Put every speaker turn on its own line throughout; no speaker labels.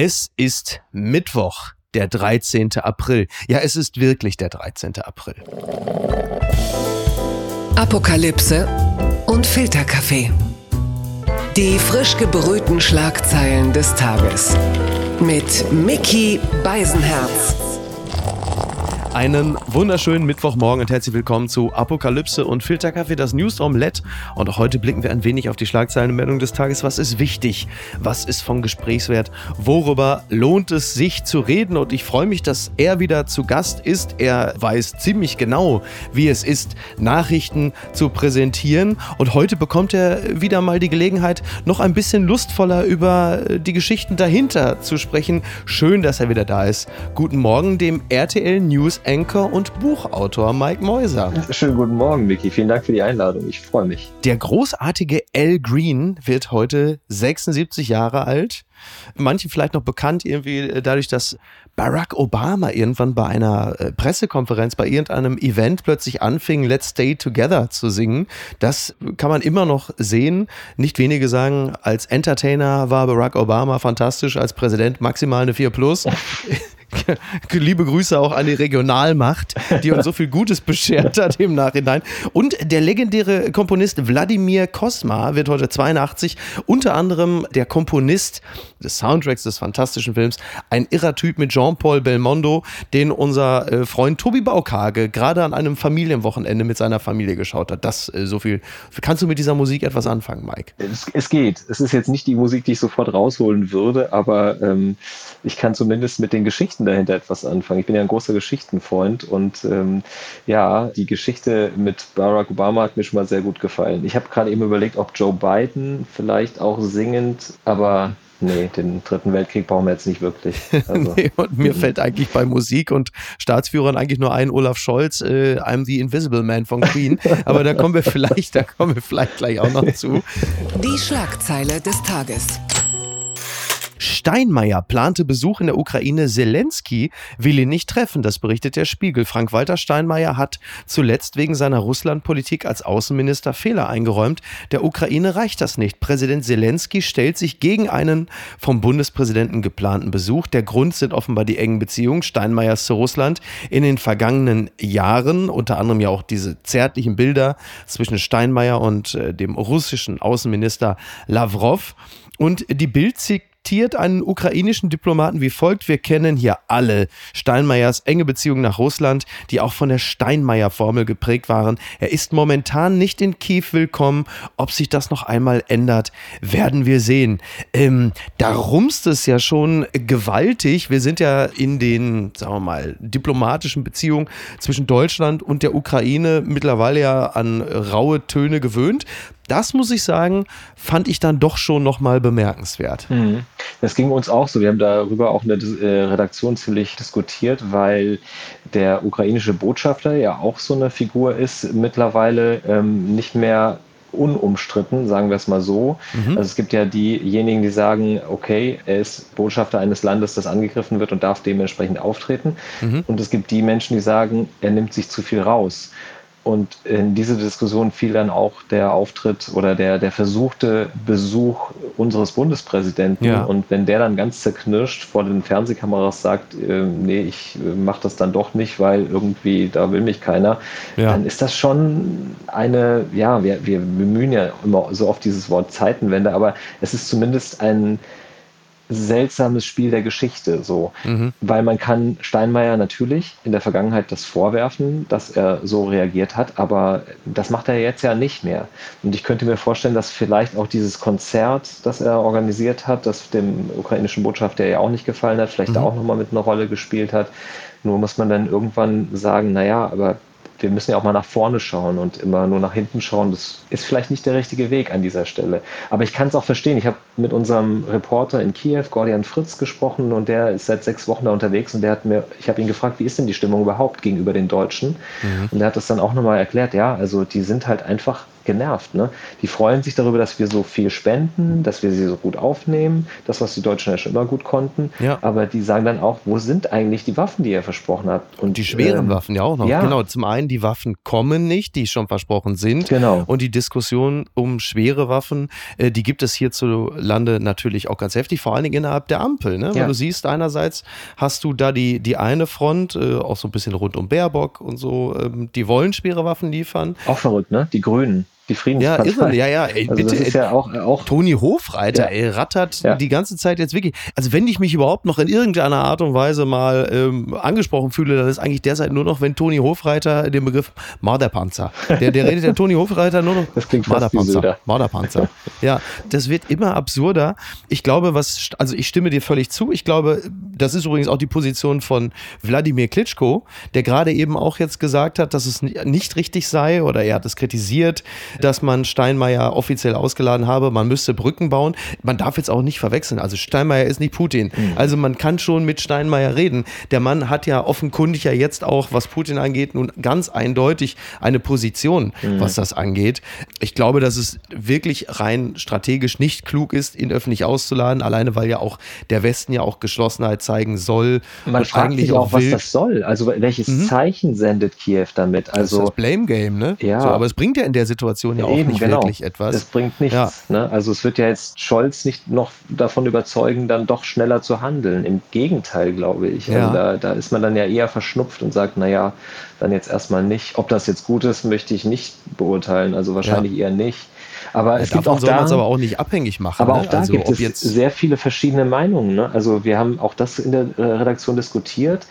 Es ist Mittwoch, der 13. April. Ja, es ist wirklich der 13. April.
Apokalypse und Filterkaffee. Die frisch gebrühten Schlagzeilen des Tages. Mit Mickey Beisenherz.
Einen wunderschönen Mittwochmorgen und herzlich willkommen zu Apokalypse und Filterkaffee, das News Omelette. Und heute blicken wir ein wenig auf die Schlagzeilenmeldung des Tages. Was ist wichtig? Was ist von Gesprächswert? Worüber lohnt es sich zu reden? Und ich freue mich, dass er wieder zu Gast ist. Er weiß ziemlich genau, wie es ist, Nachrichten zu präsentieren. Und heute bekommt er wieder mal die Gelegenheit, noch ein bisschen lustvoller über die Geschichten dahinter zu sprechen. Schön, dass er wieder da ist. Guten Morgen dem RTL News Anchor und Buchautor Mike Mäuser.
Schönen guten Morgen, Micky. Vielen Dank für die Einladung. Ich freue mich.
Der großartige Al Green wird heute 76 Jahre alt. Manche vielleicht noch bekannt irgendwie dadurch, dass Barack Obama irgendwann bei einer äh, Pressekonferenz, bei irgendeinem Event plötzlich anfing, Let's Stay Together zu singen. Das kann man immer noch sehen. Nicht wenige sagen, als Entertainer war Barack Obama fantastisch, als Präsident maximal eine 4 Plus. Liebe Grüße auch an die Regionalmacht, die uns so viel Gutes beschert hat im Nachhinein. Und der legendäre Komponist Wladimir Kosma wird heute 82, unter anderem der Komponist des Soundtracks des fantastischen Films, ein irrer Typ mit Jean-Paul Belmondo, den unser äh, Freund Tobi Baukage gerade an einem Familienwochenende mit seiner Familie geschaut hat. Das äh, so viel. Kannst du mit dieser Musik etwas anfangen, Mike?
Es, es geht. Es ist jetzt nicht die Musik, die ich sofort rausholen würde, aber ähm, ich kann zumindest mit den Geschichten dahinter etwas anfangen. Ich bin ja ein großer Geschichtenfreund und ähm, ja, die Geschichte mit Barack Obama hat mir schon mal sehr gut gefallen. Ich habe gerade eben überlegt, ob Joe Biden vielleicht auch singend, aber Nee, den dritten Weltkrieg brauchen wir jetzt nicht wirklich.
Also. nee, und mir fällt eigentlich bei Musik und Staatsführern eigentlich nur ein Olaf Scholz, äh, I'm the Invisible Man von Queen. Aber da kommen wir vielleicht, da kommen wir vielleicht gleich auch noch zu.
Die Schlagzeile des Tages.
Steinmeier plante Besuch in der Ukraine. Zelensky will ihn nicht treffen, das berichtet der Spiegel. Frank-Walter Steinmeier hat zuletzt wegen seiner Russlandpolitik als Außenminister Fehler eingeräumt. Der Ukraine reicht das nicht. Präsident Zelensky stellt sich gegen einen vom Bundespräsidenten geplanten Besuch. Der Grund sind offenbar die engen Beziehungen Steinmeiers zu Russland in den vergangenen Jahren, unter anderem ja auch diese zärtlichen Bilder zwischen Steinmeier und äh, dem russischen Außenminister Lavrov. Und die Bild zitiert einen ukrainischen Diplomaten wie folgt. Wir kennen hier alle Steinmeiers enge Beziehungen nach Russland, die auch von der Steinmeier-Formel geprägt waren. Er ist momentan nicht in Kiew willkommen. Ob sich das noch einmal ändert, werden wir sehen. Ähm, da rumst es ja schon gewaltig. Wir sind ja in den, sagen wir mal, diplomatischen Beziehungen zwischen Deutschland und der Ukraine mittlerweile ja an raue Töne gewöhnt das muss ich sagen, fand ich dann doch schon nochmal bemerkenswert.
Mhm. Das ging uns auch so. Wir haben darüber auch in der äh, Redaktion ziemlich diskutiert, weil der ukrainische Botschafter ja auch so eine Figur ist, mittlerweile ähm, nicht mehr unumstritten, sagen wir es mal so. Mhm. Also es gibt ja diejenigen, die sagen, okay, er ist Botschafter eines Landes, das angegriffen wird und darf dementsprechend auftreten. Mhm. Und es gibt die Menschen, die sagen, er nimmt sich zu viel raus. Und in diese Diskussion fiel dann auch der Auftritt oder der, der versuchte Besuch unseres Bundespräsidenten. Ja. Und wenn der dann ganz zerknirscht vor den Fernsehkameras sagt, äh, nee, ich äh, mache das dann doch nicht, weil irgendwie da will mich keiner, ja. dann ist das schon eine, ja, wir, wir bemühen ja immer so oft dieses Wort Zeitenwende, aber es ist zumindest ein, seltsames Spiel der Geschichte, so. Mhm. Weil man kann Steinmeier natürlich in der Vergangenheit das vorwerfen, dass er so reagiert hat, aber das macht er jetzt ja nicht mehr. Und ich könnte mir vorstellen, dass vielleicht auch dieses Konzert, das er organisiert hat, das dem ukrainischen Botschafter ja auch nicht gefallen hat, vielleicht mhm. da auch nochmal mit einer Rolle gespielt hat. Nur muss man dann irgendwann sagen, naja, aber wir müssen ja auch mal nach vorne schauen und immer nur nach hinten schauen. Das ist vielleicht nicht der richtige Weg an dieser Stelle. Aber ich kann es auch verstehen. Ich habe mit unserem Reporter in Kiew, Gordian Fritz, gesprochen und der ist seit sechs Wochen da unterwegs und der hat mir, ich habe ihn gefragt, wie ist denn die Stimmung überhaupt gegenüber den Deutschen? Mhm. Und er hat das dann auch nochmal erklärt, ja, also die sind halt einfach genervt. Ne? Die freuen sich darüber, dass wir so viel spenden, dass wir sie so gut aufnehmen, das, was die Deutschen ja schon immer gut konnten. Ja. Aber die sagen dann auch, wo sind eigentlich die Waffen, die ihr versprochen habt?
Und die schweren ähm, Waffen ja auch noch. Ja. Genau, zum einen die Waffen kommen nicht, die schon versprochen sind. Genau. Und die Diskussion um schwere Waffen, äh, die gibt es hierzulande natürlich auch ganz heftig, vor allen Dingen innerhalb der Ampel. Ne? Ja. Weil du siehst, einerseits hast du da die, die eine Front, äh, auch so ein bisschen rund um Baerbock und so, ähm, die wollen schwere Waffen liefern.
Auch verrückt, ne? Die Grünen die
Friedenspartei. Ja, irre, ja, ja. Ey, also bitte, das ist ja auch, auch Toni Hofreiter, ja. ey, rattert ja. die ganze Zeit jetzt wirklich. Also wenn ich mich überhaupt noch in irgendeiner Art und Weise mal ähm, angesprochen fühle, dann ist eigentlich derzeit nur noch, wenn Toni Hofreiter den Begriff Marderpanzer. Der, der redet der Toni Hofreiter nur noch
das klingt Marderpanzer.
Marderpanzer. Ja, das wird immer absurder. Ich glaube, was, also ich stimme dir völlig zu. Ich glaube, das ist übrigens auch die Position von Wladimir Klitschko, der gerade eben auch jetzt gesagt hat, dass es nicht richtig sei oder er hat es kritisiert, dass man Steinmeier offiziell ausgeladen habe, man müsste Brücken bauen. Man darf jetzt auch nicht verwechseln. Also Steinmeier ist nicht Putin. Mhm. Also man kann schon mit Steinmeier reden. Der Mann hat ja offenkundig ja jetzt auch, was Putin angeht, nun ganz eindeutig eine Position, mhm. was das angeht. Ich glaube, dass es wirklich rein strategisch nicht klug ist, ihn öffentlich auszuladen, alleine weil ja auch der Westen ja auch Geschlossenheit zeigen soll.
Man fragt sich auch, was das soll. Also welches mhm. Zeichen sendet Kiew damit? Also
das ist das Blame Game, ne? Ja. So, aber es bringt ja in der Situation Situation ja auch Eben, nicht genau. wirklich etwas.
Das bringt nichts. Ja. Ne? Also es wird ja jetzt Scholz nicht noch davon überzeugen, dann doch schneller zu handeln. Im Gegenteil, glaube ich. Also ja. Also da, da ist man dann ja eher verschnupft und sagt, naja, dann jetzt erstmal nicht. Ob das jetzt gut ist, möchte ich nicht beurteilen. Also wahrscheinlich ja. eher nicht. Aber es gibt auch
soll da, aber auch nicht abhängig machen.
Aber auch ne? da also, gibt es sehr viele verschiedene Meinungen. Ne? Also wir haben auch das in der Redaktion diskutiert.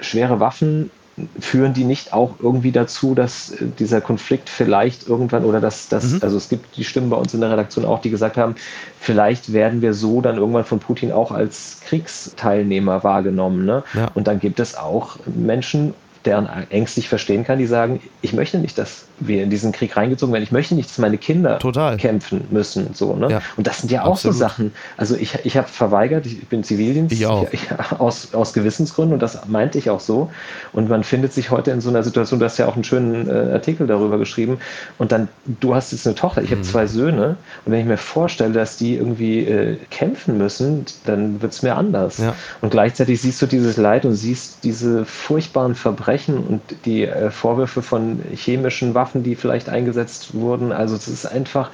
Schwere Waffen führen die nicht auch irgendwie dazu, dass äh, dieser Konflikt vielleicht irgendwann oder dass das, mhm. also es gibt die Stimmen bei uns in der Redaktion auch, die gesagt haben, vielleicht werden wir so dann irgendwann von Putin auch als Kriegsteilnehmer wahrgenommen. Ne? Ja. Und dann gibt es auch Menschen deren ängstlich verstehen kann, die sagen, ich möchte nicht, dass wir in diesen Krieg reingezogen werden. Ich möchte nicht, dass meine Kinder Total. kämpfen müssen. So, ne? Ja, und das sind ja auch absolut. so Sachen. Also ich, ich habe verweigert, ich bin Zivildienst
ich auch.
Ich, aus, aus Gewissensgründen und das meinte ich auch so. Und man findet sich heute in so einer Situation, du hast ja auch einen schönen äh, Artikel darüber geschrieben. Und dann, du hast jetzt eine Tochter, ich mhm. habe zwei Söhne. Und wenn ich mir vorstelle, dass die irgendwie äh, kämpfen müssen, dann wird es mir anders. Ja. Und gleichzeitig siehst du dieses Leid und siehst diese furchtbaren Verbrechen und die äh, Vorwürfe von chemischen Waffen, die vielleicht eingesetzt wurden. Also es ist einfach,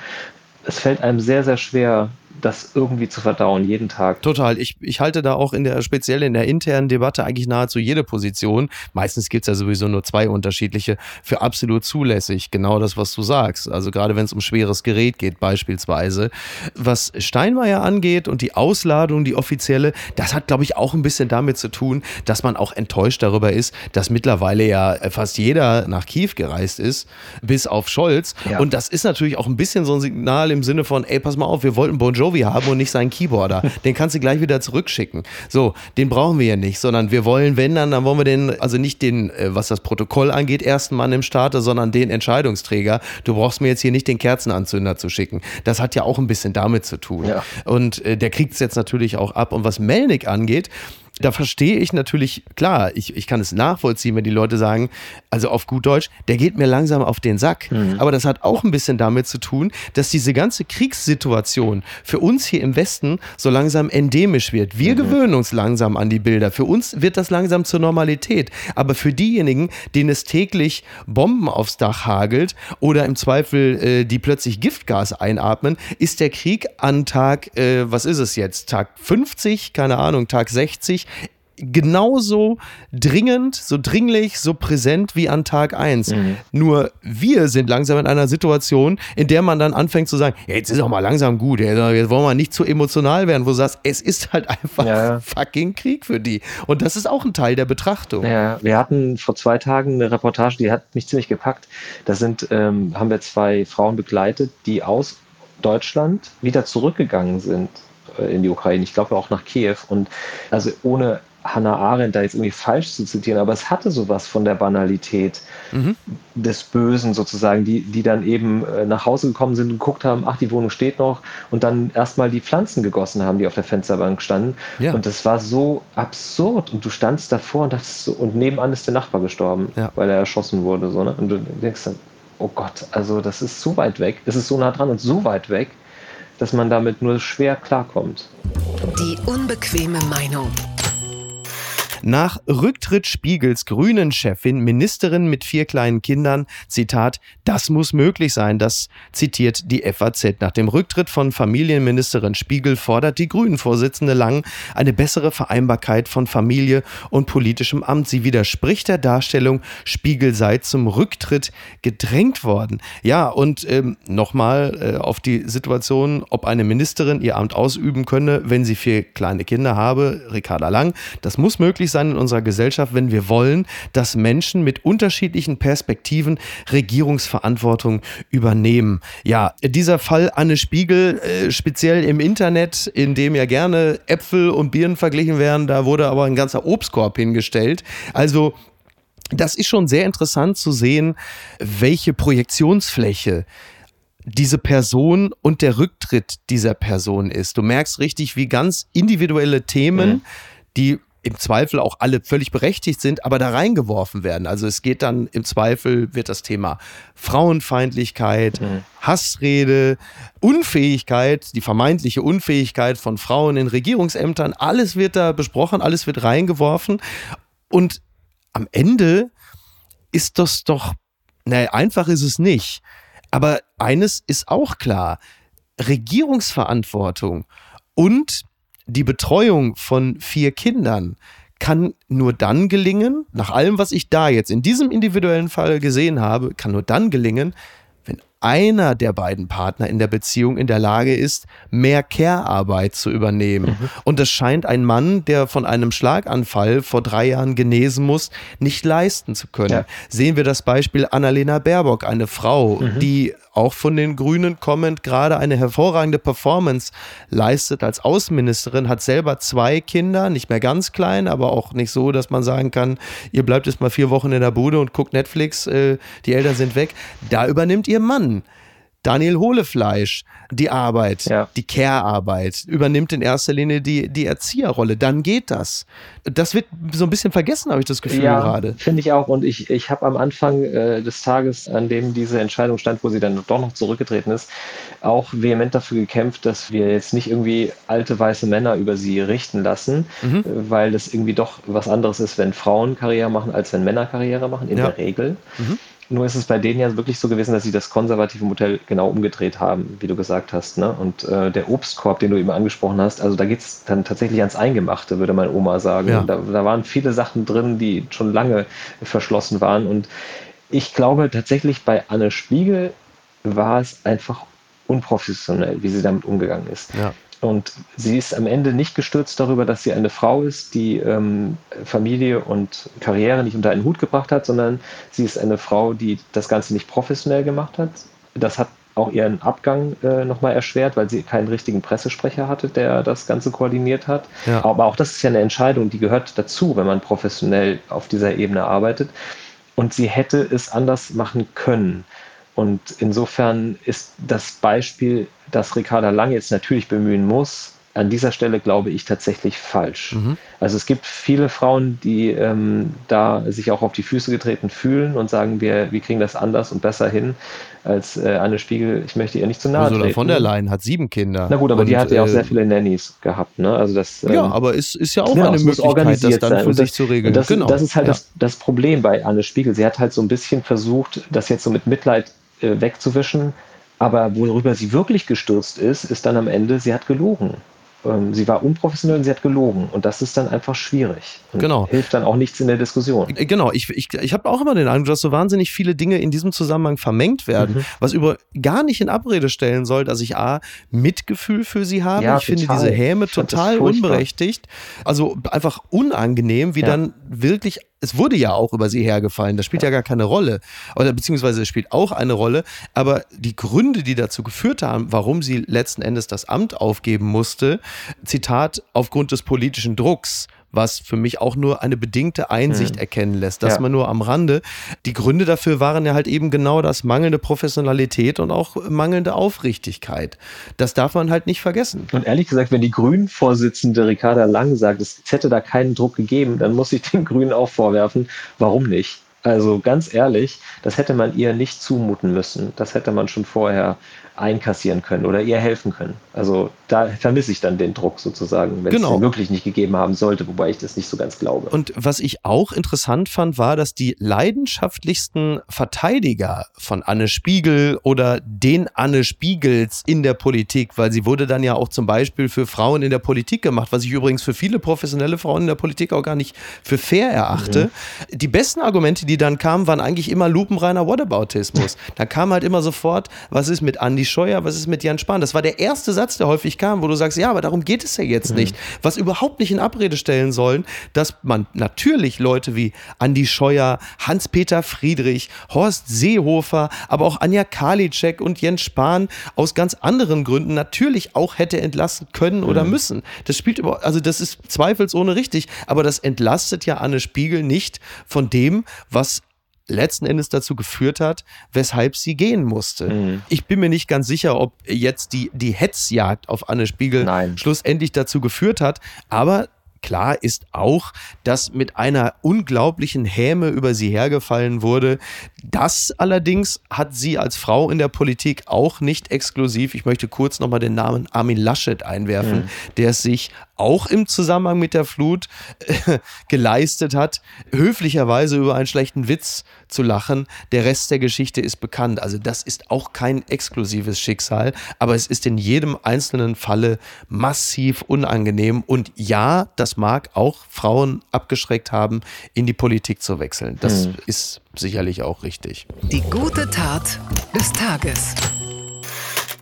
es fällt einem sehr, sehr schwer, das irgendwie zu verdauen, jeden Tag.
Total. Ich, ich halte da auch in der, speziell in der internen Debatte eigentlich nahezu jede Position, meistens gibt es ja sowieso nur zwei unterschiedliche, für absolut zulässig. Genau das, was du sagst. Also gerade wenn es um schweres Gerät geht, beispielsweise. Was Steinmeier angeht und die Ausladung, die offizielle, das hat, glaube ich, auch ein bisschen damit zu tun, dass man auch enttäuscht darüber ist, dass mittlerweile ja fast jeder nach Kiew gereist ist, bis auf Scholz. Ja. Und das ist natürlich auch ein bisschen so ein Signal im Sinne von, ey, pass mal auf, wir wollten Bon Jovi Jovi haben und nicht seinen Keyboarder. Den kannst du gleich wieder zurückschicken. So, den brauchen wir ja nicht, sondern wir wollen, wenn dann, dann wollen wir den, also nicht den, äh, was das Protokoll angeht, ersten Mann im Starte, sondern den Entscheidungsträger. Du brauchst mir jetzt hier nicht den Kerzenanzünder zu schicken. Das hat ja auch ein bisschen damit zu tun. Ja. Und äh, der kriegt es jetzt natürlich auch ab. Und was Melnik angeht, da verstehe ich natürlich, klar, ich, ich kann es nachvollziehen, wenn die Leute sagen, also auf gut Deutsch, der geht mir langsam auf den Sack. Mhm. Aber das hat auch ein bisschen damit zu tun, dass diese ganze Kriegssituation für uns hier im Westen so langsam endemisch wird. Wir mhm. gewöhnen uns langsam an die Bilder. Für uns wird das langsam zur Normalität. Aber für diejenigen, denen es täglich Bomben aufs Dach hagelt oder im Zweifel äh, die plötzlich Giftgas einatmen, ist der Krieg an Tag, äh, was ist es jetzt? Tag 50, keine Ahnung, Tag 60 genauso dringend, so dringlich, so präsent wie an Tag 1. Mhm. Nur wir sind langsam in einer Situation, in der man dann anfängt zu sagen, ja, jetzt ist auch mal langsam gut, jetzt wollen wir nicht zu emotional werden, wo du sagst, es ist halt einfach ja. fucking Krieg für die. Und das ist auch ein Teil der Betrachtung.
Ja, wir hatten vor zwei Tagen eine Reportage, die hat mich ziemlich gepackt. Da sind, ähm, haben wir zwei Frauen begleitet, die aus Deutschland wieder zurückgegangen sind in die Ukraine. Ich glaube auch nach Kiew. Und also ohne Hannah Arendt da jetzt irgendwie falsch zu zitieren, aber es hatte sowas von der Banalität mhm. des Bösen sozusagen, die, die dann eben äh, nach Hause gekommen sind und geguckt haben, ach, die Wohnung steht noch und dann erstmal die Pflanzen gegossen haben, die auf der Fensterbank standen. Ja. Und das war so absurd und du standst davor und dachtest so, und nebenan ist der Nachbar gestorben, ja. weil er erschossen wurde. So, ne? Und du denkst dann, oh Gott, also das ist so weit weg, es ist so nah dran und so weit weg, dass man damit nur schwer klarkommt.
Die unbequeme Meinung.
Nach Rücktritt Spiegels grünen Chefin, Ministerin mit vier kleinen Kindern, Zitat, das muss möglich sein, das zitiert die FAZ. Nach dem Rücktritt von Familienministerin Spiegel fordert die Grünen-Vorsitzende Lang eine bessere Vereinbarkeit von Familie und politischem Amt. Sie widerspricht der Darstellung, Spiegel sei zum Rücktritt gedrängt worden. Ja, und ähm, nochmal äh, auf die Situation, ob eine Ministerin ihr Amt ausüben könne, wenn sie vier kleine Kinder habe. Ricarda Lang, das muss möglich sein sein in unserer Gesellschaft, wenn wir wollen, dass Menschen mit unterschiedlichen Perspektiven Regierungsverantwortung übernehmen. Ja, dieser Fall Anne Spiegel, äh, speziell im Internet, in dem ja gerne Äpfel und Birnen verglichen werden, da wurde aber ein ganzer Obstkorb hingestellt. Also das ist schon sehr interessant zu sehen, welche Projektionsfläche diese Person und der Rücktritt dieser Person ist. Du merkst richtig, wie ganz individuelle Themen, mhm. die im Zweifel auch alle völlig berechtigt sind, aber da reingeworfen werden. Also es geht dann im Zweifel, wird das Thema Frauenfeindlichkeit, mhm. Hassrede, Unfähigkeit, die vermeintliche Unfähigkeit von Frauen in Regierungsämtern, alles wird da besprochen, alles wird reingeworfen. Und am Ende ist das doch, naja, einfach ist es nicht. Aber eines ist auch klar, Regierungsverantwortung und die Betreuung von vier Kindern kann nur dann gelingen, nach allem, was ich da jetzt in diesem individuellen Fall gesehen habe, kann nur dann gelingen, wenn einer der beiden Partner in der Beziehung in der Lage ist, mehr Care-Arbeit zu übernehmen. Mhm. Und das scheint ein Mann, der von einem Schlaganfall vor drei Jahren genesen muss, nicht leisten zu können. Ja. Sehen wir das Beispiel Annalena Baerbock, eine Frau, mhm. die auch von den Grünen kommend gerade eine hervorragende Performance leistet als Außenministerin, hat selber zwei Kinder, nicht mehr ganz klein, aber auch nicht so, dass man sagen kann, ihr bleibt jetzt mal vier Wochen in der Bude und guckt Netflix, äh, die Eltern sind weg. Da übernimmt ihr Mann. Daniel Hohlefleisch die Arbeit, ja. die Care-Arbeit, übernimmt in erster Linie die, die Erzieherrolle. Dann geht das. Das wird so ein bisschen vergessen, habe ich das Gefühl ja, gerade.
Finde ich auch. Und ich, ich habe am Anfang äh, des Tages, an dem diese Entscheidung stand, wo sie dann doch noch zurückgetreten ist, auch vehement dafür gekämpft, dass wir jetzt nicht irgendwie alte weiße Männer über sie richten lassen, mhm. weil es irgendwie doch was anderes ist, wenn Frauen Karriere machen, als wenn Männer Karriere machen, in ja. der Regel. Mhm. Nur ist es bei denen ja wirklich so gewesen, dass sie das konservative Modell genau umgedreht haben, wie du gesagt hast. Ne? Und äh, der Obstkorb, den du eben angesprochen hast, also da geht es dann tatsächlich ans Eingemachte, würde meine Oma sagen. Ja. Da, da waren viele Sachen drin, die schon lange verschlossen waren. Und ich glaube tatsächlich bei Anne Spiegel war es einfach unprofessionell, wie sie damit umgegangen ist. Ja. Und sie ist am Ende nicht gestürzt darüber, dass sie eine Frau ist, die ähm, Familie und Karriere nicht unter einen Hut gebracht hat, sondern sie ist eine Frau, die das Ganze nicht professionell gemacht hat. Das hat auch ihren Abgang äh, nochmal erschwert, weil sie keinen richtigen Pressesprecher hatte, der das Ganze koordiniert hat. Ja. Aber auch das ist ja eine Entscheidung, die gehört dazu, wenn man professionell auf dieser Ebene arbeitet. Und sie hätte es anders machen können. Und insofern ist das Beispiel, das Ricarda Lang jetzt natürlich bemühen muss, an dieser Stelle glaube ich tatsächlich falsch. Mhm. Also es gibt viele Frauen, die ähm, da sich auch auf die Füße getreten fühlen und sagen, wir, wir kriegen das anders und besser hin als äh, Anne Spiegel. Ich möchte ihr nicht zu nahe Ursula treten.
von der Leyen hat sieben Kinder.
Na gut, aber und, die hat ja auch sehr äh, viele Nannies gehabt. Ne? Also das,
ähm, ja, aber es ist ja auch genau, eine Möglichkeit, das dann für sich zu regeln.
Das, genau. das ist halt ja. das, das Problem bei Anne Spiegel. Sie hat halt so ein bisschen versucht, das jetzt so mit Mitleid äh, wegzuwischen. Aber worüber sie wirklich gestürzt ist, ist dann am Ende, sie hat gelogen. Ähm, sie war unprofessionell und sie hat gelogen. Und das ist dann einfach schwierig. Und
genau.
Hilft dann auch nichts in der Diskussion.
Äh, genau. Ich, ich, ich habe auch immer den Eindruck, dass so wahnsinnig viele Dinge in diesem Zusammenhang vermengt werden, mhm. was über gar nicht in Abrede stellen soll, dass ich A, Mitgefühl für sie habe. Ja, ich total. finde diese Häme total unberechtigt. Also einfach unangenehm, wie ja. dann wirklich es wurde ja auch über sie hergefallen, das spielt ja gar keine Rolle. Oder beziehungsweise es spielt auch eine Rolle, aber die Gründe, die dazu geführt haben, warum sie letzten Endes das Amt aufgeben musste, Zitat, aufgrund des politischen Drucks, was für mich auch nur eine bedingte Einsicht hm. erkennen lässt. Das ja. man nur am Rande. Die Gründe dafür waren ja halt eben genau das mangelnde Professionalität und auch mangelnde Aufrichtigkeit. Das darf man halt nicht vergessen.
Und ehrlich gesagt, wenn die Grünen-Vorsitzende Ricarda Lang sagt, es hätte da keinen Druck gegeben, dann muss ich den Grünen auch vorwerfen, warum nicht? Also ganz ehrlich, das hätte man ihr nicht zumuten müssen. Das hätte man schon vorher einkassieren können oder ihr helfen können. Also da vermisse ich dann den Druck sozusagen, wenn genau. es den wirklich nicht gegeben haben sollte, wobei ich das nicht so ganz glaube.
Und was ich auch interessant fand, war, dass die leidenschaftlichsten Verteidiger von Anne Spiegel oder den Anne Spiegels in der Politik, weil sie wurde dann ja auch zum Beispiel für Frauen in der Politik gemacht, was ich übrigens für viele professionelle Frauen in der Politik auch gar nicht für fair erachte. Mhm. Die besten Argumente, die dann kamen, waren eigentlich immer lupenreiner Whataboutismus. da kam halt immer sofort, was ist mit Andi Scheuer, was ist mit Jan Spahn? Das war der erste Satz, der häufig kam, wo du sagst, ja, aber darum geht es ja jetzt mhm. nicht. Was überhaupt nicht in Abrede stellen sollen, dass man natürlich Leute wie Andi Scheuer, Hans-Peter Friedrich, Horst Seehofer, aber auch Anja Karliczek und Jens Spahn aus ganz anderen Gründen natürlich auch hätte entlassen können oder mhm. müssen. Das spielt über, also das ist zweifelsohne richtig, aber das entlastet ja Anne Spiegel nicht von dem, was letzten Endes dazu geführt hat, weshalb sie gehen musste. Mhm. Ich bin mir nicht ganz sicher, ob jetzt die, die Hetzjagd auf Anne Spiegel Nein. schlussendlich dazu geführt hat, aber Klar ist auch, dass mit einer unglaublichen Häme über sie hergefallen wurde. Das allerdings hat sie als Frau in der Politik auch nicht exklusiv. Ich möchte kurz nochmal den Namen Armin Laschet einwerfen, mhm. der es sich auch im Zusammenhang mit der Flut äh, geleistet hat, höflicherweise über einen schlechten Witz zu lachen. Der Rest der Geschichte ist bekannt. Also das ist auch kein exklusives Schicksal, aber es ist in jedem einzelnen Falle massiv unangenehm. Und ja, das mag auch Frauen abgeschreckt haben, in die Politik zu wechseln. Das mhm. ist sicherlich auch richtig.
Die gute Tat des Tages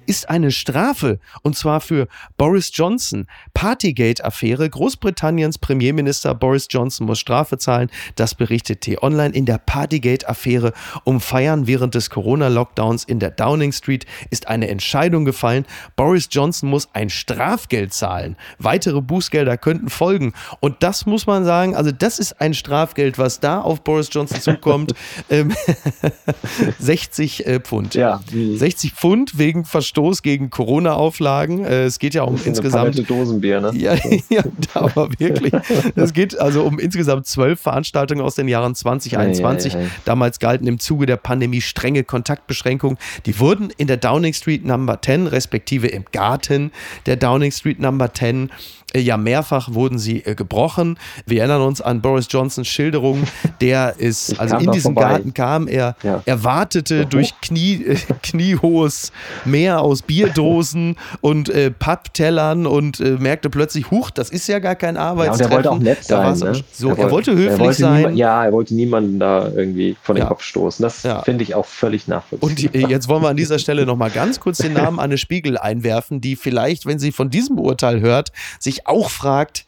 ist eine Strafe, und zwar für Boris Johnson. Partygate-Affäre. Großbritanniens Premierminister Boris Johnson muss Strafe zahlen. Das berichtet T-Online. In der Partygate-Affäre um Feiern während des Corona-Lockdowns in der Downing Street ist eine Entscheidung gefallen. Boris Johnson muss ein Strafgeld zahlen. Weitere Bußgelder könnten folgen. Und das muss man sagen, also das ist ein Strafgeld, was da auf Boris Johnson zukommt. 60 ähm, äh, Pfund. Ja. 60 Pfund wegen Verstoß Verstoß gegen Corona-Auflagen. Äh, es geht ja um insgesamt.
Eine Dosenbier, ne?
Ja, ja, aber wirklich. Es geht also um insgesamt zwölf Veranstaltungen aus den Jahren 2021. Ja, ja, Damals galten im Zuge der Pandemie strenge Kontaktbeschränkungen. Die wurden in der Downing Street Number 10, respektive im Garten der Downing Street Number 10 äh, ja, mehrfach wurden sie äh, gebrochen. Wir erinnern uns an Boris Johnsons Schilderung. Der ist, also in diesen vorbei. Garten kam, er, ja. er wartete durch Knie, äh, kniehohes Meer aus Bierdosen und äh, Papptellern und äh, merkte plötzlich, huch, das ist ja gar kein Arbeitstreffen.
Ja, und er wollte auch nett sein. Ne?
So, er, er, wollte höflich er wollte sein.
ja, er wollte niemanden da irgendwie von den ja. Kopf stoßen. Das ja. finde ich auch völlig nachvollziehbar.
Und die, jetzt wollen wir an dieser Stelle nochmal ganz kurz den Namen Anne Spiegel einwerfen, die vielleicht, wenn sie von diesem Urteil hört, sich auch fragt,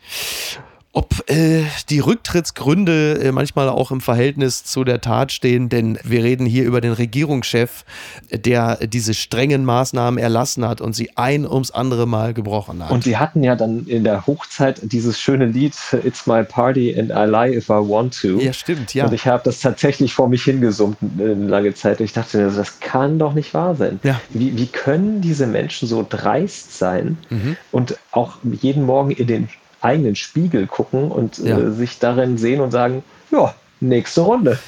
ob äh, die Rücktrittsgründe äh, manchmal auch im Verhältnis zu der Tat stehen, denn wir reden hier über den Regierungschef, der diese strengen Maßnahmen erlassen hat und sie ein ums andere Mal gebrochen hat.
Und sie hatten ja dann in der Hochzeit dieses schöne Lied It's My Party and I Lie If I Want To.
Ja, stimmt, ja.
Und ich habe das tatsächlich vor mich hingesummt eine lange Zeit. Ich dachte, das kann doch nicht wahr sein. Ja. Wie, wie können diese Menschen so dreist sein mhm. und auch jeden Morgen in den eigenen Spiegel gucken und ja. äh, sich darin sehen und sagen, ja, nächste Runde.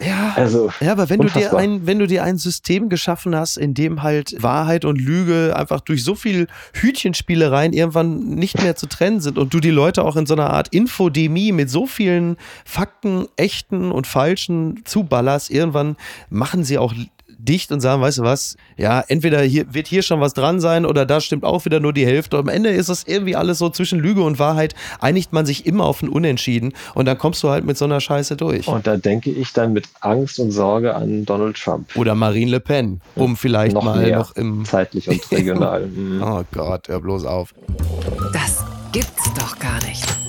Ja, also, ja aber wenn du, dir ein, wenn du dir ein System geschaffen hast, in dem halt Wahrheit und Lüge einfach durch so viel Hütchenspielereien irgendwann nicht mehr zu trennen sind und du die Leute auch in so einer Art Infodemie mit so vielen Fakten, echten und falschen zuballerst, irgendwann machen sie auch dicht und sagen, weißt du was, ja, entweder hier wird hier schon was dran sein oder da stimmt auch wieder nur die Hälfte. Am Ende ist es irgendwie alles so zwischen Lüge und Wahrheit, einigt man sich immer auf ein Unentschieden und dann kommst du halt mit so einer Scheiße durch.
Und da denke ich dann mit Angst und Sorge an Donald Trump.
Oder Marine Le Pen, um vielleicht noch mal noch im.
Zeitlich und regional.
oh Gott, hör bloß auf.
Das gibt's doch gar nicht.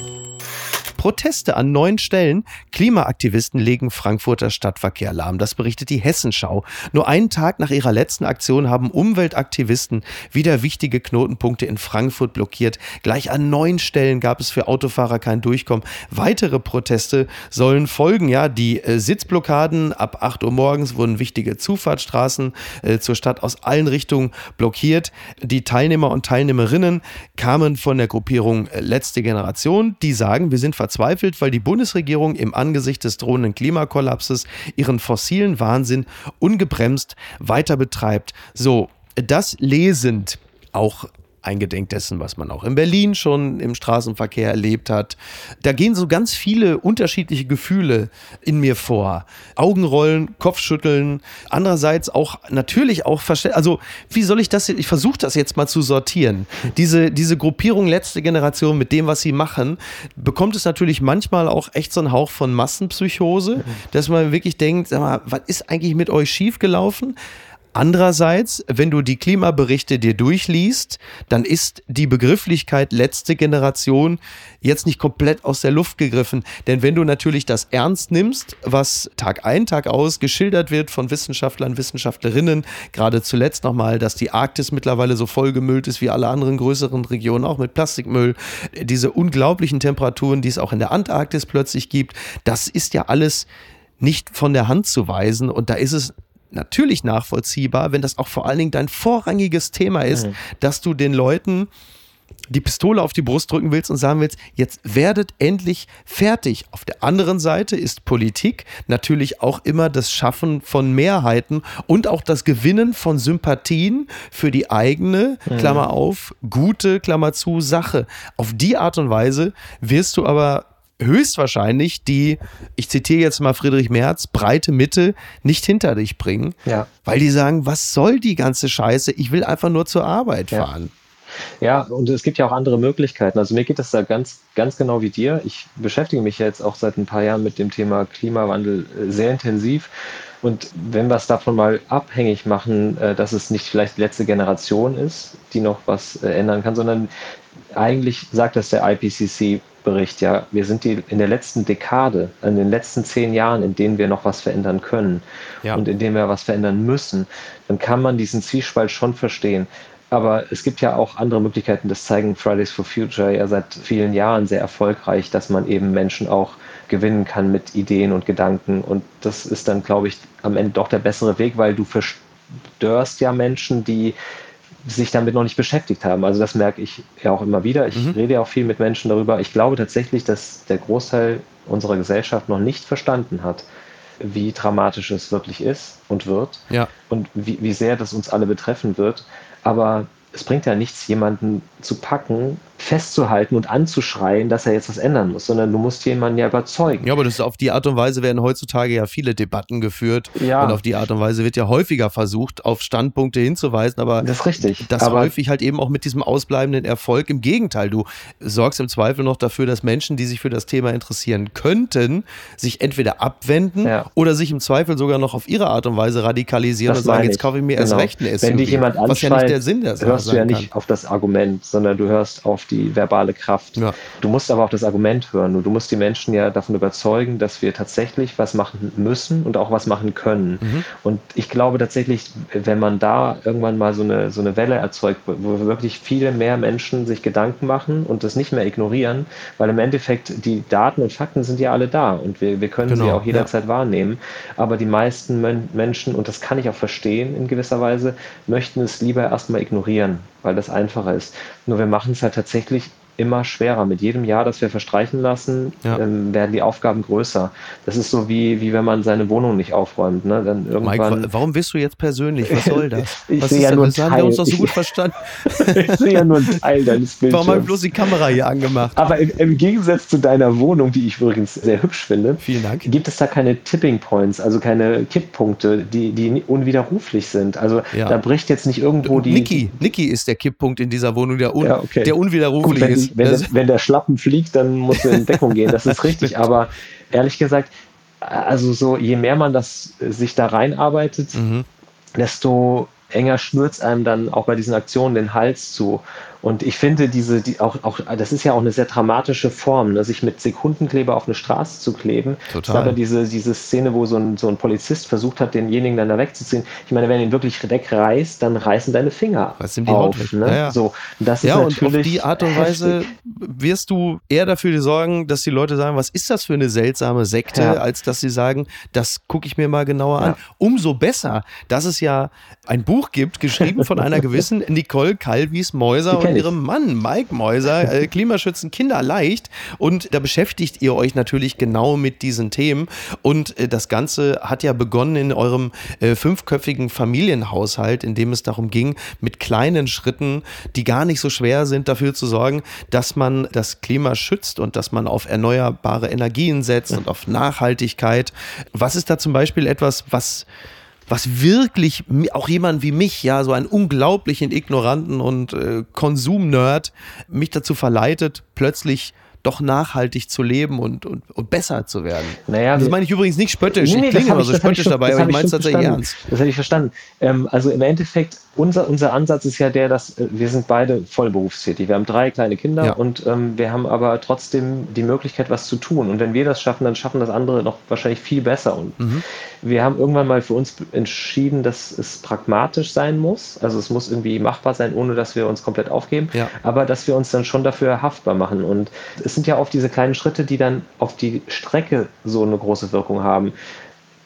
Proteste an neun Stellen. Klimaaktivisten legen Frankfurter Stadtverkehr lahm. Das berichtet die Hessenschau. Nur einen Tag nach ihrer letzten Aktion haben Umweltaktivisten wieder wichtige Knotenpunkte in Frankfurt blockiert. Gleich an neun Stellen gab es für Autofahrer kein Durchkommen. Weitere Proteste sollen folgen. Ja, die äh, Sitzblockaden ab 8 Uhr morgens wurden wichtige Zufahrtsstraßen äh, zur Stadt aus allen Richtungen blockiert. Die Teilnehmer und Teilnehmerinnen kamen von der Gruppierung äh, Letzte Generation. Die sagen, wir sind verzweifelt verzweifelt, weil die Bundesregierung im Angesicht des drohenden Klimakollapses ihren fossilen Wahnsinn ungebremst weiter betreibt. So, das lesend auch eingedenk dessen, was man auch in Berlin schon im Straßenverkehr erlebt hat. Da gehen so ganz viele unterschiedliche Gefühle in mir vor. Augenrollen, Kopfschütteln, andererseits auch natürlich auch verstehen. Also, wie soll ich das, ich versuche das jetzt mal zu sortieren. Diese, diese Gruppierung letzte Generation mit dem, was sie machen, bekommt es natürlich manchmal auch echt so einen Hauch von Massenpsychose, dass man wirklich denkt, sag mal, was ist eigentlich mit euch schiefgelaufen? Andererseits, wenn du die Klimaberichte dir durchliest, dann ist die Begrifflichkeit letzte Generation jetzt nicht komplett aus der Luft gegriffen. Denn wenn du natürlich das ernst nimmst, was Tag ein, Tag aus geschildert wird von Wissenschaftlern, Wissenschaftlerinnen, gerade zuletzt nochmal, dass die Arktis mittlerweile so vollgemüllt ist wie alle anderen größeren Regionen, auch mit Plastikmüll, diese unglaublichen Temperaturen, die es auch in der Antarktis plötzlich gibt, das ist ja alles nicht von der Hand zu weisen. Und da ist es natürlich nachvollziehbar, wenn das auch vor allen Dingen dein vorrangiges Thema ist, mhm. dass du den Leuten die Pistole auf die Brust drücken willst und sagen willst, jetzt werdet endlich fertig. Auf der anderen Seite ist Politik natürlich auch immer das Schaffen von Mehrheiten und auch das Gewinnen von Sympathien für die eigene, mhm. Klammer auf, gute, Klammer zu, Sache. Auf die Art und Weise wirst du aber höchstwahrscheinlich die, ich zitiere jetzt mal Friedrich Merz, breite Mitte nicht hinter dich bringen. Ja. Weil die sagen, was soll die ganze Scheiße? Ich will einfach nur zur Arbeit
ja.
fahren.
Ja, und es gibt ja auch andere Möglichkeiten. Also mir geht es da ganz, ganz genau wie dir. Ich beschäftige mich jetzt auch seit ein paar Jahren mit dem Thema Klimawandel äh, sehr intensiv. Und wenn wir es davon mal abhängig machen, äh, dass es nicht vielleicht die letzte Generation ist, die noch was äh, ändern kann, sondern eigentlich sagt das der IPCC Bericht, ja, wir sind die, in der letzten Dekade, in den letzten zehn Jahren, in denen wir noch was verändern können ja. und in denen wir was verändern müssen, dann kann man diesen Zwiespalt schon verstehen. Aber es gibt ja auch andere Möglichkeiten, das zeigen Fridays for Future ja seit vielen Jahren sehr erfolgreich, dass man eben Menschen auch gewinnen kann mit Ideen und Gedanken. Und das ist dann, glaube ich, am Ende doch der bessere Weg, weil du verstörst ja Menschen, die sich damit noch nicht beschäftigt haben. Also das merke ich ja auch immer wieder. Ich mhm. rede ja auch viel mit Menschen darüber. Ich glaube tatsächlich, dass der Großteil unserer Gesellschaft noch nicht verstanden hat, wie dramatisch es wirklich ist und wird ja. und wie, wie sehr das uns alle betreffen wird. Aber es bringt ja nichts, jemanden zu packen festzuhalten und anzuschreien, dass er jetzt was ändern muss, sondern du musst jemanden ja überzeugen.
Ja, aber das ist auf die Art und Weise werden heutzutage ja viele Debatten geführt ja. und auf die Art und Weise wird ja häufiger versucht, auf Standpunkte hinzuweisen, aber
das ist richtig.
Das aber häufig halt eben auch mit diesem ausbleibenden Erfolg. Im Gegenteil, du sorgst im Zweifel noch dafür, dass Menschen, die sich für das Thema interessieren könnten, sich entweder abwenden ja. oder sich im Zweifel sogar noch auf ihre Art und Weise radikalisieren das und sagen, jetzt kaufe ich mir genau. erst recht ein
SUV. Wenn dich jemand anschreit, was ja nicht der
Sinn
der hörst du ja nicht kann. auf das Argument, sondern du hörst auf die verbale Kraft. Ja. Du musst aber auch das Argument hören und du musst die Menschen ja davon überzeugen, dass wir tatsächlich was machen müssen und auch was machen können. Mhm. Und ich glaube tatsächlich, wenn man da irgendwann mal so eine, so eine Welle erzeugt, wo wirklich viele mehr Menschen sich Gedanken machen und das nicht mehr ignorieren, weil im Endeffekt die Daten und Fakten sind ja alle da und wir, wir können genau. sie auch jederzeit ja. wahrnehmen. Aber die meisten Menschen, und das kann ich auch verstehen in gewisser Weise, möchten es lieber erstmal ignorieren, weil das einfacher ist. Nur wir machen es halt tatsächlich immer schwerer. Mit jedem Jahr, das wir verstreichen lassen, ja. ähm, werden die Aufgaben größer. Das ist so wie, wie wenn man seine Wohnung nicht aufräumt. Ne? Dann irgendwann
Mike, warum bist du jetzt persönlich? Was soll das?
ich sehe ja nur ein Teil.
haben wir uns doch so gut verstanden.
ich sehe ja nur einen Teil deines Bildschirms.
Warum habe ich bloß die Kamera hier angemacht?
Aber im, im, Gegensatz zu deiner Wohnung, die ich übrigens sehr hübsch finde, gibt es da keine Tipping Points, also keine Kipppunkte, die, die unwiderruflich sind. Also ja. da bricht jetzt nicht irgendwo die...
Niki, Niki ist der Kipppunkt in dieser Wohnung, der, un, okay. der unwiderruflich Gut, ist.
Wenn, das, wenn der Schlappen fliegt, dann muss er in Deckung gehen. Das ist richtig. Aber ehrlich gesagt, also so, je mehr man das sich da reinarbeitet, mhm. desto enger schnürt einem dann auch bei diesen Aktionen den Hals zu. Und ich finde diese, die auch, auch, das ist ja auch eine sehr dramatische Form, ne? sich mit Sekundenkleber auf eine Straße zu kleben. Total. Aber diese, diese Szene, wo so ein, so ein Polizist versucht hat, denjenigen dann da wegzuziehen. Ich meine, wenn du ihn wirklich wegreißt, dann reißen deine Finger
Reißt ihm die auf. Haut
ne?
ja, ja.
So,
das ja, ist und auf die Art und Weise heftig. wirst du eher dafür sorgen, dass die Leute sagen, was ist das für eine seltsame Sekte, ja. als dass sie sagen, das gucke ich mir mal genauer an. Umso besser, dass es ja ein Buch gibt, geschrieben von einer gewissen Nicole Calvis Mäuser von Ihrem Mann, Mike Mäuser, äh, Klimaschützen Kinder leicht. Und da beschäftigt ihr euch natürlich genau mit diesen Themen. Und äh, das Ganze hat ja begonnen in eurem äh, fünfköpfigen Familienhaushalt, in dem es darum ging, mit kleinen Schritten, die gar nicht so schwer sind, dafür zu sorgen, dass man das Klima schützt und dass man auf erneuerbare Energien setzt und auf Nachhaltigkeit. Was ist da zum Beispiel etwas, was was wirklich auch jemand wie mich, ja, so einen unglaublichen Ignoranten und äh, Konsumnerd, mich dazu verleitet, plötzlich doch nachhaltig zu leben und, und, und besser zu werden. Naja, das meine ich übrigens nicht spöttisch. Nee, nee, ich klinge immer so spöttisch schon, dabei, aber ich meine es tatsächlich
verstanden. ernst. Das habe ich verstanden. Ähm, also im Endeffekt, unser, unser Ansatz ist ja der, dass äh, wir sind beide voll berufstätig. Wir haben drei kleine Kinder ja. und ähm, wir haben aber trotzdem die Möglichkeit, was zu tun. Und wenn wir das schaffen, dann schaffen das andere noch wahrscheinlich viel besser. Und mhm. wir haben irgendwann mal für uns entschieden, dass es pragmatisch sein muss. Also es muss irgendwie machbar sein, ohne dass wir uns komplett aufgeben. Ja. Aber dass wir uns dann schon dafür haftbar machen. Und es es sind ja oft diese kleinen Schritte, die dann auf die Strecke so eine große Wirkung haben.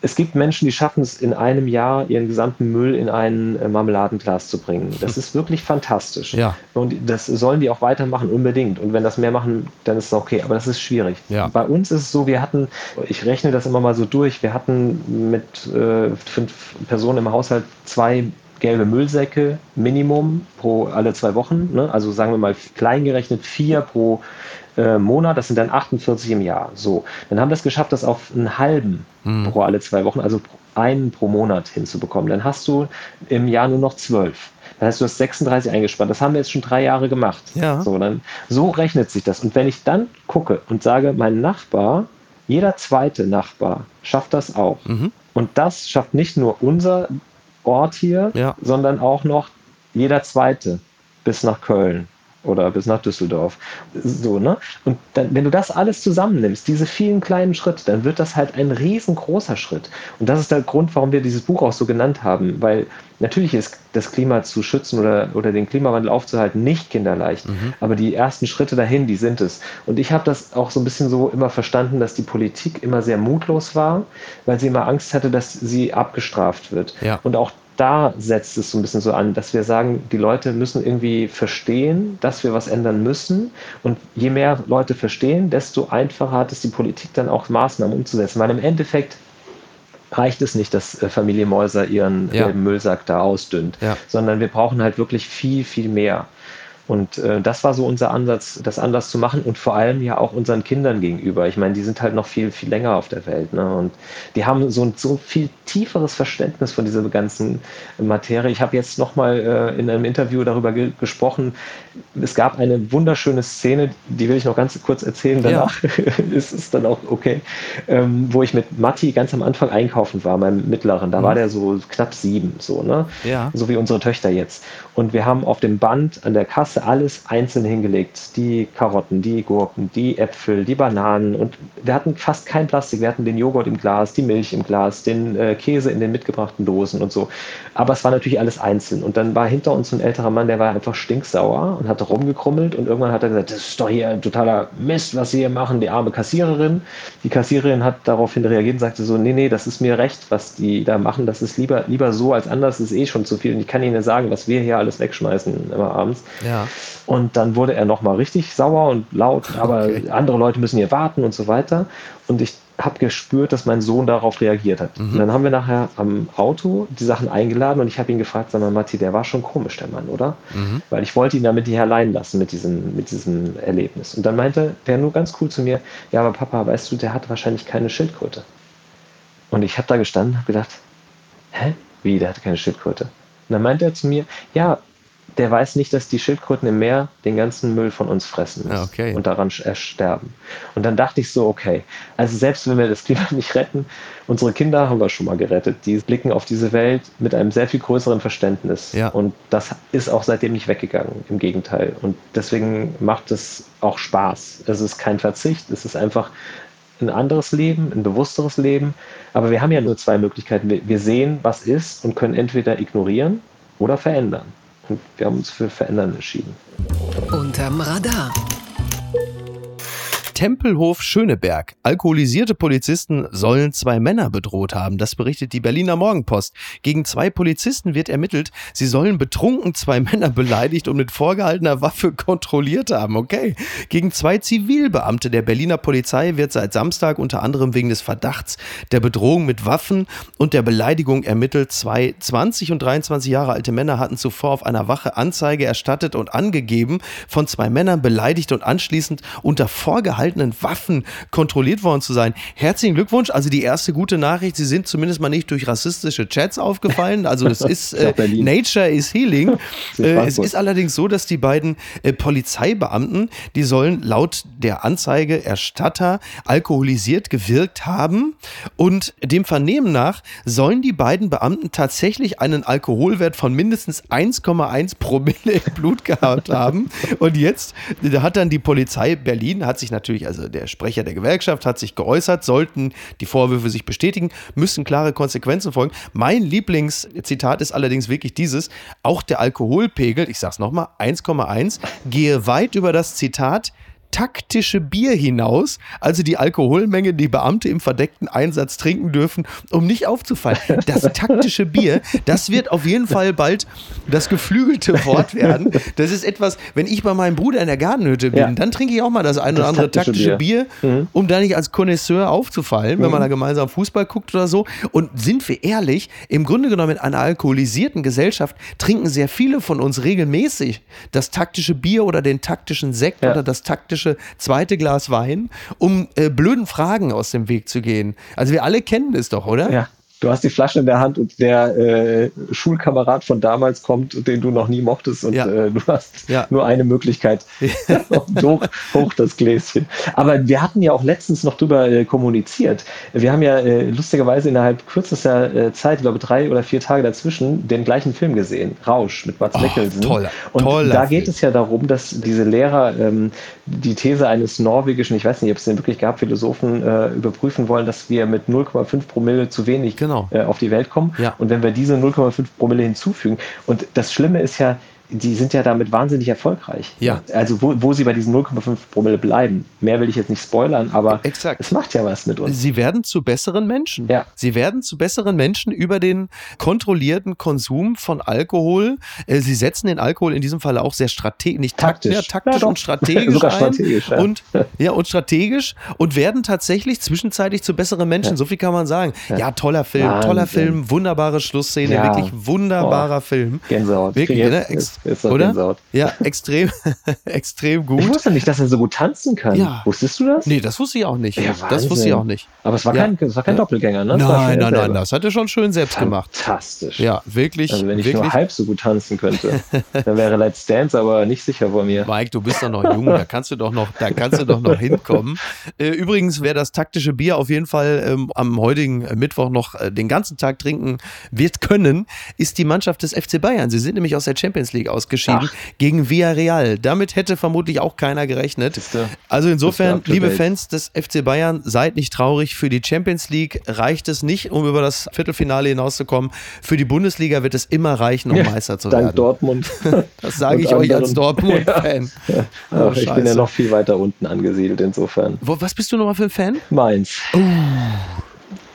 Es gibt Menschen, die schaffen es in einem Jahr, ihren gesamten Müll in ein äh, Marmeladenglas zu bringen. Das ist wirklich fantastisch. Ja. Und das sollen die auch weitermachen, unbedingt. Und wenn das mehr machen, dann ist es okay. Aber das ist schwierig. Ja. Bei uns ist es so, wir hatten, ich rechne das immer mal so durch, wir hatten mit äh, fünf Personen im Haushalt zwei gelbe Müllsäcke Minimum pro alle zwei Wochen. Ne? Also sagen wir mal klein gerechnet vier pro äh, Monat, das sind dann 48 im Jahr. So, dann haben wir es geschafft, das auf einen halben mhm. pro alle zwei Wochen, also einen pro Monat hinzubekommen. Dann hast du im Jahr nur noch zwölf. Das heißt, du hast 36 eingespannt. Das haben wir jetzt schon drei Jahre gemacht. Ja. So, dann, so rechnet sich das. Und wenn ich dann gucke und sage, mein Nachbar, jeder zweite Nachbar schafft das auch. Mhm. Und das schafft nicht nur unser Ort hier, ja. sondern auch noch jeder zweite bis nach Köln oder bis nach Düsseldorf. So, ne? Und dann, wenn du das alles zusammennimmst, diese vielen kleinen Schritte, dann wird das halt ein riesengroßer Schritt. Und das ist der Grund, warum wir dieses Buch auch so genannt haben, weil natürlich ist das Klima zu schützen oder, oder den Klimawandel aufzuhalten nicht kinderleicht, mhm. aber die ersten Schritte dahin, die sind es. Und ich habe das auch so ein bisschen so immer verstanden, dass die Politik immer sehr mutlos war, weil sie immer Angst hatte, dass sie abgestraft wird. Ja. Und auch da setzt es so ein bisschen so an, dass wir sagen, die Leute müssen irgendwie verstehen, dass wir was ändern müssen. Und je mehr Leute verstehen, desto einfacher hat es die Politik dann auch Maßnahmen umzusetzen. Weil im Endeffekt reicht es nicht, dass äh, Familie Mäuser ihren ja. Müllsack da ausdünnt, ja. sondern wir brauchen halt wirklich viel, viel mehr. Und äh, das war so unser Ansatz, das anders zu machen und vor allem ja auch unseren Kindern gegenüber. Ich meine, die sind halt noch viel, viel länger auf der Welt. Ne? Und die haben so ein so viel tieferes Verständnis von dieser ganzen Materie. Ich habe jetzt nochmal äh, in einem Interview darüber ge gesprochen. Es gab eine wunderschöne Szene, die will ich noch ganz kurz erzählen. Danach ja. ist es dann auch okay, ähm, wo ich mit Matti ganz am Anfang einkaufen war, meinem Mittleren. Da mhm. war der so knapp sieben, so, ne? Ja. So wie unsere Töchter jetzt. Und wir haben auf dem Band an der Kasse alles einzeln hingelegt. Die Karotten, die Gurken, die Äpfel, die Bananen. Und wir hatten fast kein Plastik. Wir hatten den Joghurt im Glas, die Milch im Glas, den äh, Käse in den mitgebrachten Dosen und so. Aber es war natürlich alles einzeln. Und dann war hinter uns ein älterer Mann, der war einfach stinksauer und hat rumgekrummelt. Und irgendwann hat er gesagt, das ist doch hier ein totaler Mist, was Sie hier machen, die arme Kassiererin. Die Kassiererin hat daraufhin reagiert und sagte so, nee, nee, das ist mir recht, was die da machen. Das ist lieber, lieber so als anders, das ist eh schon zu viel. Und ich kann Ihnen sagen, was wir hier alles wegschmeißen immer abends. Ja. Und dann wurde er nochmal richtig sauer und laut, aber okay. andere Leute müssen hier warten und so weiter. Und ich habe gespürt, dass mein Sohn darauf reagiert hat. Mhm. Und dann haben wir nachher am Auto die Sachen eingeladen und ich habe ihn gefragt, sag mal, Matti, der war schon komisch, der Mann, oder? Mhm. Weil ich wollte ihn damit nicht allein lassen mit diesem, mit diesem Erlebnis. Und dann meinte der nur ganz cool zu mir, ja, aber Papa, weißt du, der hat wahrscheinlich keine Schildkröte. Und ich habe da gestanden und habe gedacht, hä? Wie, der hat keine Schildkröte? Und dann meinte er zu mir, ja, der weiß nicht, dass die Schildkröten im Meer den ganzen Müll von uns fressen
ah, okay.
und daran sterben. Und dann dachte ich so, okay, also selbst wenn wir das Klima nicht retten, unsere Kinder haben wir schon mal gerettet. Die blicken auf diese Welt mit einem sehr viel größeren Verständnis. Ja. Und das ist auch seitdem nicht weggegangen, im Gegenteil. Und deswegen macht es auch Spaß. Es ist kein Verzicht, es ist einfach ein anderes Leben, ein bewussteres Leben. Aber wir haben ja nur zwei Möglichkeiten. Wir sehen, was ist und können entweder ignorieren oder verändern. Wir haben uns für Verändern entschieden.
Unterm Radar.
Tempelhof Schöneberg. Alkoholisierte Polizisten sollen zwei Männer bedroht haben. Das berichtet die Berliner Morgenpost. Gegen zwei Polizisten wird ermittelt, sie sollen betrunken zwei Männer beleidigt und mit vorgehaltener Waffe kontrolliert haben. Okay. Gegen zwei Zivilbeamte der Berliner Polizei wird seit Samstag unter anderem wegen des Verdachts der Bedrohung mit Waffen und der Beleidigung ermittelt. Zwei 20 und 23 Jahre alte Männer hatten zuvor auf einer Wache Anzeige erstattet und angegeben, von zwei Männern beleidigt und anschließend unter vorgehaltener gehaltenen Waffen kontrolliert worden zu sein. Herzlichen Glückwunsch. Also die erste gute Nachricht, Sie sind zumindest mal nicht durch rassistische Chats aufgefallen. Also es ist äh, Nature is Healing. Äh, es ist allerdings so, dass die beiden äh, Polizeibeamten, die sollen laut der Anzeige Erstatter alkoholisiert gewirkt haben und dem Vernehmen nach sollen die beiden Beamten tatsächlich einen Alkoholwert von mindestens 1,1 Promille im Blut gehabt haben. Und jetzt da hat dann die Polizei Berlin, hat sich natürlich natürlich, also der Sprecher der Gewerkschaft hat sich geäußert, sollten die Vorwürfe sich bestätigen, müssen klare Konsequenzen folgen. Mein Lieblingszitat ist allerdings wirklich dieses, auch der Alkoholpegel, ich sag's nochmal, 1,1, gehe weit über das Zitat, taktische Bier hinaus, also die Alkoholmenge, die Beamte im verdeckten Einsatz trinken dürfen, um nicht aufzufallen. Das taktische Bier, das wird auf jeden Fall bald das geflügelte Wort werden. Das ist etwas, wenn ich bei meinem Bruder in der Gartenhütte bin, ja. dann trinke ich auch mal das eine oder andere taktische, taktische Bier, Bier mhm. um da nicht als Connoisseur aufzufallen, wenn mhm. man da gemeinsam Fußball guckt oder so. Und sind wir ehrlich, im Grunde genommen in einer alkoholisierten Gesellschaft trinken sehr viele von uns regelmäßig das taktische Bier oder den taktischen Sekt ja. oder das taktische Flasche, zweite Glas Wein, um äh, blöden Fragen aus dem Weg zu gehen. Also wir alle kennen es doch, oder?
Ja du hast die Flasche in der Hand und der äh, Schulkamerad von damals kommt, den du noch nie mochtest und ja. äh, du hast ja. nur eine Möglichkeit. hoch, hoch das Gläschen. Aber wir hatten ja auch letztens noch drüber äh, kommuniziert. Wir haben ja äh, lustigerweise innerhalb kürzester äh, Zeit, ich glaube drei oder vier Tage dazwischen, den gleichen Film gesehen, Rausch mit Mats oh, Mikkelsen.
Toller,
und
toller
da geht Film. es ja darum, dass diese Lehrer ähm, die These eines norwegischen, ich weiß nicht, ob es den wirklich gab, Philosophen äh, überprüfen wollen, dass wir mit 0,5 Promille zu wenig genau. äh, auf die Welt kommen. Ja. Und wenn wir diese 0,5 Promille hinzufügen, und das Schlimme ist ja, die sind ja damit wahnsinnig erfolgreich.
Ja.
Also wo, wo sie bei diesen 0,5 Promille bleiben. Mehr will ich jetzt nicht spoilern, aber Exakt. es macht ja was mit uns.
Sie werden zu besseren Menschen. Ja. Sie werden zu besseren Menschen über den kontrollierten Konsum von Alkohol. Äh, sie setzen den Alkohol in diesem Fall auch sehr strategisch, nicht taktisch, ja, taktisch ja, und strategisch
Sogar ein. strategisch,
ja. Und, ja, und strategisch und werden tatsächlich zwischenzeitlich zu besseren Menschen. So viel kann man sagen. Ja, toller Film, Wahnsinn. toller Film, wunderbare Schlussszene, wirklich wunderbarer oh. Film.
Gänsehaut.
Wirklich, ne?
Ist Oder? Gänsehaut.
Ja, extrem, extrem gut.
Ich wusste nicht, dass er so gut tanzen kann. Ja. Wusstest du das?
Nee, das wusste ich auch nicht. Ja, das wusste ich auch nicht.
Aber es war kein, es war kein Doppelgänger, ne?
Nein, nein, nein, das hat er schon schön selbst gemacht.
Fantastisch.
Ja, wirklich.
Also wenn ich
wirklich.
nur halb so gut tanzen könnte, dann wäre Let's Dance aber nicht sicher vor mir.
Mike, du bist doch noch jung, da kannst du doch noch, da kannst du doch noch hinkommen. Äh, übrigens, wer das taktische Bier auf jeden Fall ähm, am heutigen Mittwoch noch äh, den ganzen Tag trinken wird können, ist die Mannschaft des FC Bayern. Sie sind nämlich aus der Champions League ausgeschieden. Ach gegen Villarreal. Damit hätte vermutlich auch keiner gerechnet. Also insofern, liebe Fans des FC Bayern, seid nicht traurig. Für die Champions League reicht es nicht, um über das Viertelfinale hinauszukommen. Für die Bundesliga wird es immer reichen, um ja, Meister zu
dank
werden.
Dortmund.
Das sage ich euch als Dortmund-Fan.
Ja. Oh, ich bin ja noch viel weiter unten angesiedelt, insofern.
Was bist du nochmal für ein Fan?
Mainz. Uh.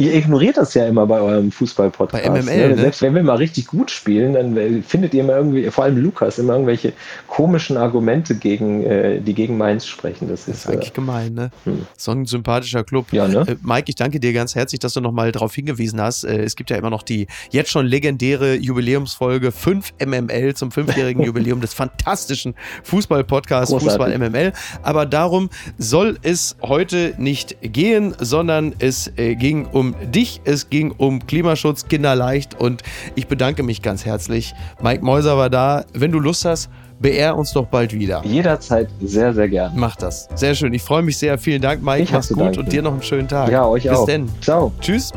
Ihr ignoriert das ja immer bei eurem Fußball-Podcast.
Bei MML, ne?
ne? Selbst wenn wir mal richtig gut spielen, dann findet ihr immer irgendwie, vor allem Lukas, immer irgendwelche komischen Argumente, gegen, äh, die gegen Mainz sprechen. Das,
das ist, ist, eigentlich äh, gemein, ne? Hm. So ein sympathischer Club.
Ja, ne?
Äh, Mike, ich danke dir ganz herzlich, dass du nochmal darauf hingewiesen hast. Äh, es gibt ja immer noch die jetzt schon legendäre Jubiläumsfolge 5 MML zum fünfjährigen Jubiläum des fantastischen Fußball-Podcasts Fußball MML. Aber darum soll es heute nicht gehen, sondern es äh, ging um dich, es ging um Klimaschutz, Kinderleicht und ich bedanke mich ganz herzlich. Mike Mäuser war da. Wenn du Lust hast, beehr uns doch bald wieder.
Jederzeit sehr, sehr gern.
Mach das. Sehr schön. Ich freue mich sehr. Vielen Dank, Mike. Ich Mach's gut danken. und dir noch einen schönen Tag.
Ja, euch
Bis
auch.
Bis denn.
Ciao.
Tschüss.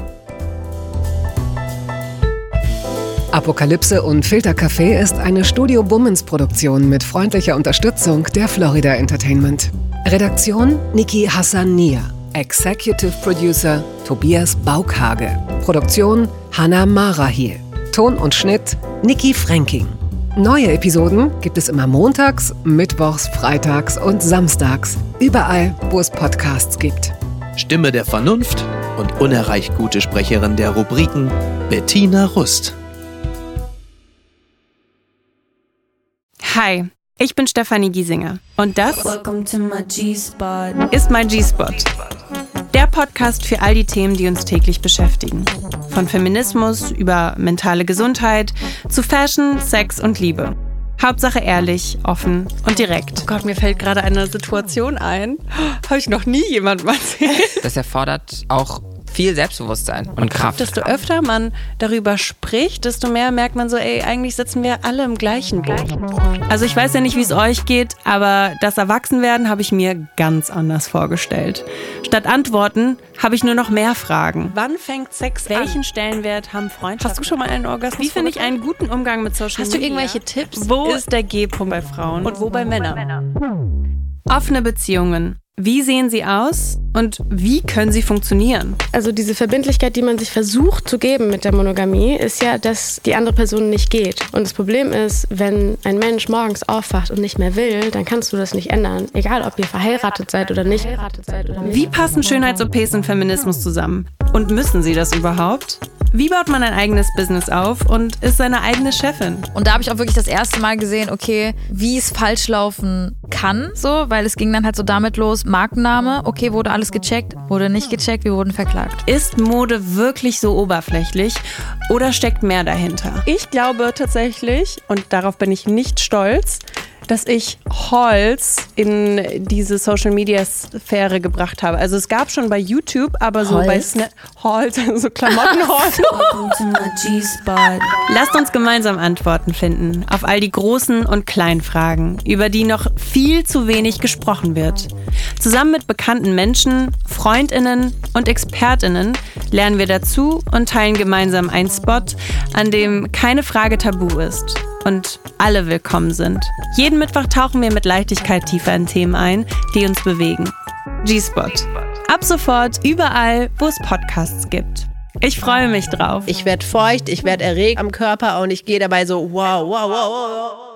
Apokalypse und Filtercafé ist eine Studio Bummens Produktion mit freundlicher Unterstützung der Florida Entertainment. Redaktion Niki Hassania. Executive Producer Tobias Baukhage. Produktion Hanna Marahiel. Ton und Schnitt Niki Fränking. Neue Episoden gibt es immer montags, mittwochs, freitags und samstags. Überall, wo es Podcasts gibt.
Stimme der Vernunft und unerreicht gute Sprecherin der Rubriken Bettina Rust.
Hi, ich bin Stefanie Giesinger und das ist mein G-Spot. Podcast für all die Themen, die uns täglich beschäftigen. Von Feminismus über mentale Gesundheit zu Fashion, Sex und Liebe. Hauptsache ehrlich, offen und direkt.
Oh Gott, mir fällt gerade eine Situation ein. Habe ich noch nie jemandem erzählt.
Das erfordert auch viel Selbstbewusstsein und Kraft.
Desto öfter man darüber spricht, desto mehr merkt man so, ey, eigentlich sitzen wir alle im gleichen Boot.
Also ich weiß ja nicht, wie es euch geht, aber das Erwachsenwerden habe ich mir ganz anders vorgestellt. Statt Antworten habe ich nur noch mehr Fragen.
Wann fängt Sex
Welchen
an?
Stellenwert haben Freundschaften?
Hast du schon mal einen Orgasmus?
Wie finde ich einen guten Umgang mit Social
Hast du
Media?
irgendwelche Tipps?
Wo ist der G-Punkt bei Frauen?
Und wo bei Männern?
Offene Beziehungen. Wie sehen sie aus und wie können sie funktionieren?
Also diese Verbindlichkeit, die man sich versucht zu geben mit der Monogamie, ist ja, dass die andere Person nicht geht. Und das Problem ist, wenn ein Mensch morgens aufwacht und nicht mehr will, dann kannst du das nicht ändern. Egal, ob ihr verheiratet seid oder nicht.
Wie passen Schönheits-OPs und Feminismus zusammen? Und müssen sie das überhaupt? Wie baut man ein eigenes Business auf und ist seine eigene Chefin?
Und da habe ich auch wirklich das erste Mal gesehen, okay, wie es falsch laufen kann, so, weil es ging dann halt so damit los, Markenname, okay, wurde alles gecheckt, wurde nicht gecheckt, wir wurden verklagt.
Ist Mode wirklich so oberflächlich oder steckt mehr dahinter?
Ich glaube tatsächlich, und darauf bin ich nicht stolz, dass ich Holz in diese Social Media Sphäre gebracht habe. Also es gab schon bei YouTube, aber so bei Snap Holz, so Klamottenholz.
Lasst uns gemeinsam Antworten finden auf all die großen und kleinen Fragen, über die noch viel zu wenig gesprochen wird. Zusammen mit bekannten Menschen, Freundinnen und Expertinnen lernen wir dazu und teilen gemeinsam einen Spot, an dem keine Frage tabu ist und alle willkommen sind. Jeden Mittwoch tauchen wir mit Leichtigkeit tiefer in Themen ein, die uns bewegen. G-Spot. Ab sofort überall, wo es Podcasts gibt. Ich freue mich drauf.
Ich werde feucht, ich werde erregt am Körper und ich gehe dabei so wow, wow, wow, wow. wow.